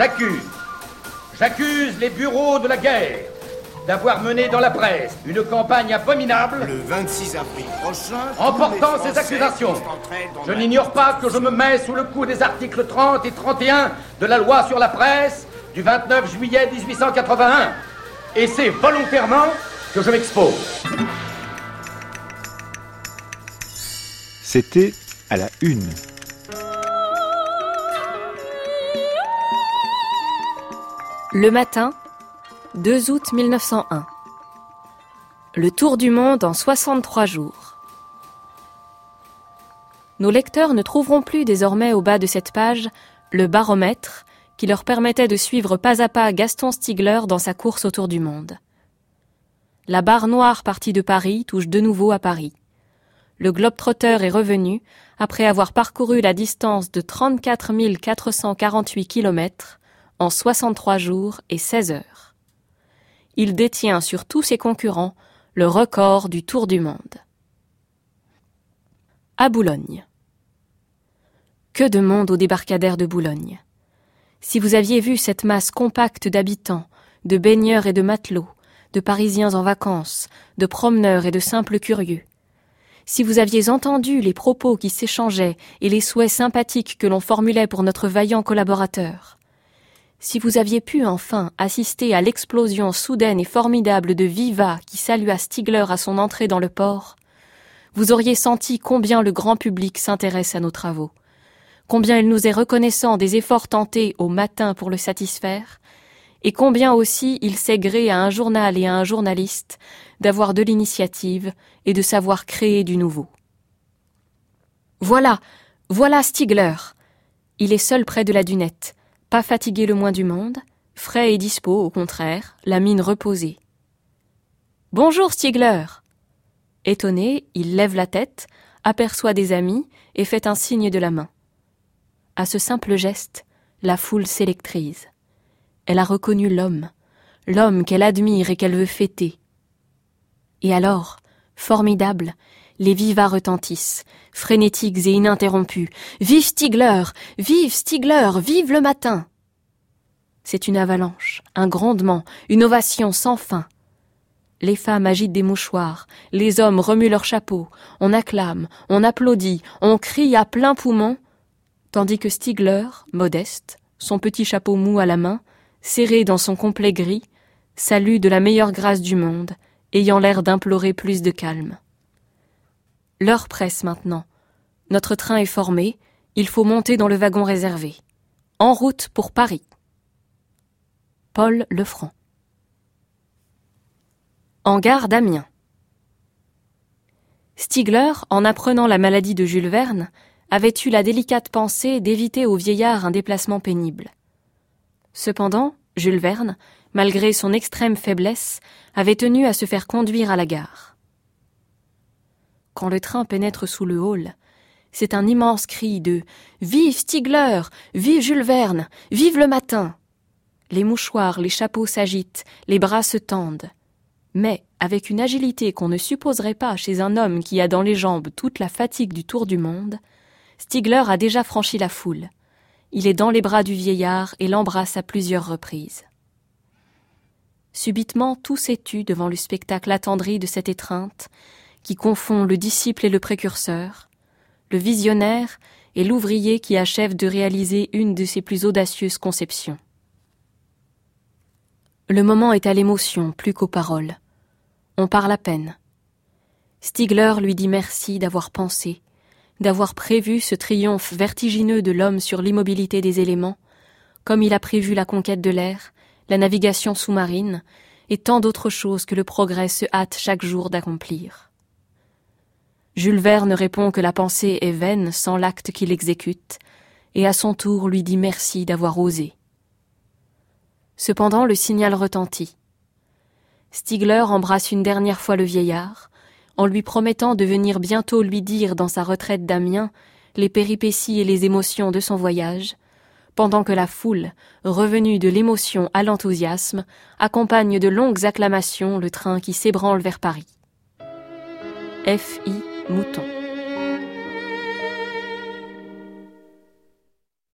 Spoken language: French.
J'accuse, j'accuse les bureaux de la guerre d'avoir mené dans la presse une campagne abominable. Le 26 avril prochain. En portant ces accusations, je n'ignore pas que je me mets sous le coup des articles 30 et 31 de la loi sur la presse du 29 juillet 1881. Et c'est volontairement que je m'expose. C'était à la une. Le matin, 2 août 1901. Le tour du monde en 63 jours. Nos lecteurs ne trouveront plus désormais au bas de cette page le baromètre qui leur permettait de suivre pas à pas Gaston Stigler dans sa course autour du monde. La barre noire partie de Paris touche de nouveau à Paris. Le globe-trotter est revenu après avoir parcouru la distance de 34 448 km en 63 jours et 16 heures. Il détient sur tous ses concurrents le record du tour du monde. À Boulogne. Que de monde au débarcadère de Boulogne. Si vous aviez vu cette masse compacte d'habitants, de baigneurs et de matelots, de Parisiens en vacances, de promeneurs et de simples curieux, si vous aviez entendu les propos qui s'échangeaient et les souhaits sympathiques que l'on formulait pour notre vaillant collaborateur, si vous aviez pu enfin assister à l'explosion soudaine et formidable de Viva qui salua Stigler à son entrée dans le port, vous auriez senti combien le grand public s'intéresse à nos travaux, combien il nous est reconnaissant des efforts tentés au matin pour le satisfaire, et combien aussi il sait gré à un journal et à un journaliste d'avoir de l'initiative et de savoir créer du nouveau. Voilà, voilà Stigler. Il est seul près de la dunette, pas fatigué le moins du monde, frais et dispo, au contraire, la mine reposée. Bonjour Stigler. Étonné, il lève la tête, aperçoit des amis et fait un signe de la main. À ce simple geste, la foule s'électrise. Elle a reconnu l'homme, l'homme qu'elle admire et qu'elle veut fêter. Et alors, formidable, les vivas retentissent, frénétiques et ininterrompus. Vive Stigler Vive Stigler Vive le matin C'est une avalanche, un grondement, une ovation sans fin. Les femmes agitent des mouchoirs, les hommes remuent leurs chapeaux, on acclame, on applaudit, on crie à plein poumon, tandis que Stigler, modeste, son petit chapeau mou à la main, serré dans son complet gris, salue de la meilleure grâce du monde, ayant l'air d'implorer plus de calme. L'heure presse maintenant. Notre train est formé, il faut monter dans le wagon réservé. En route pour Paris. Paul Lefranc. En gare d'Amiens. Stigler, en apprenant la maladie de Jules Verne, avait eu la délicate pensée d'éviter au vieillard un déplacement pénible. Cependant, Jules Verne, malgré son extrême faiblesse, avait tenu à se faire conduire à la gare. Quand le train pénètre sous le hall, c'est un immense cri de Vive Stigler Vive Jules Verne Vive le matin Les mouchoirs, les chapeaux s'agitent, les bras se tendent. Mais, avec une agilité qu'on ne supposerait pas chez un homme qui a dans les jambes toute la fatigue du tour du monde, Stigler a déjà franchi la foule. Il est dans les bras du vieillard et l'embrasse à plusieurs reprises. Subitement, tout s'est tu devant le spectacle attendri de cette étreinte, qui confond le disciple et le précurseur, le visionnaire et l'ouvrier qui achève de réaliser une de ses plus audacieuses conceptions. Le moment est à l'émotion plus qu'aux paroles. On parle à peine. Stigler lui dit merci d'avoir pensé, d'avoir prévu ce triomphe vertigineux de l'homme sur l'immobilité des éléments, comme il a prévu la conquête de l'air, la navigation sous-marine, et tant d'autres choses que le progrès se hâte chaque jour d'accomplir. Jules Verne répond que la pensée est vaine sans l'acte qu'il exécute, et à son tour lui dit merci d'avoir osé. Cependant le signal retentit. Stigler embrasse une dernière fois le vieillard, en lui promettant de venir bientôt lui dire dans sa retraite d'Amiens les péripéties et les émotions de son voyage, pendant que la foule, revenue de l'émotion à l'enthousiasme, accompagne de longues acclamations le train qui s'ébranle vers Paris. Mouton.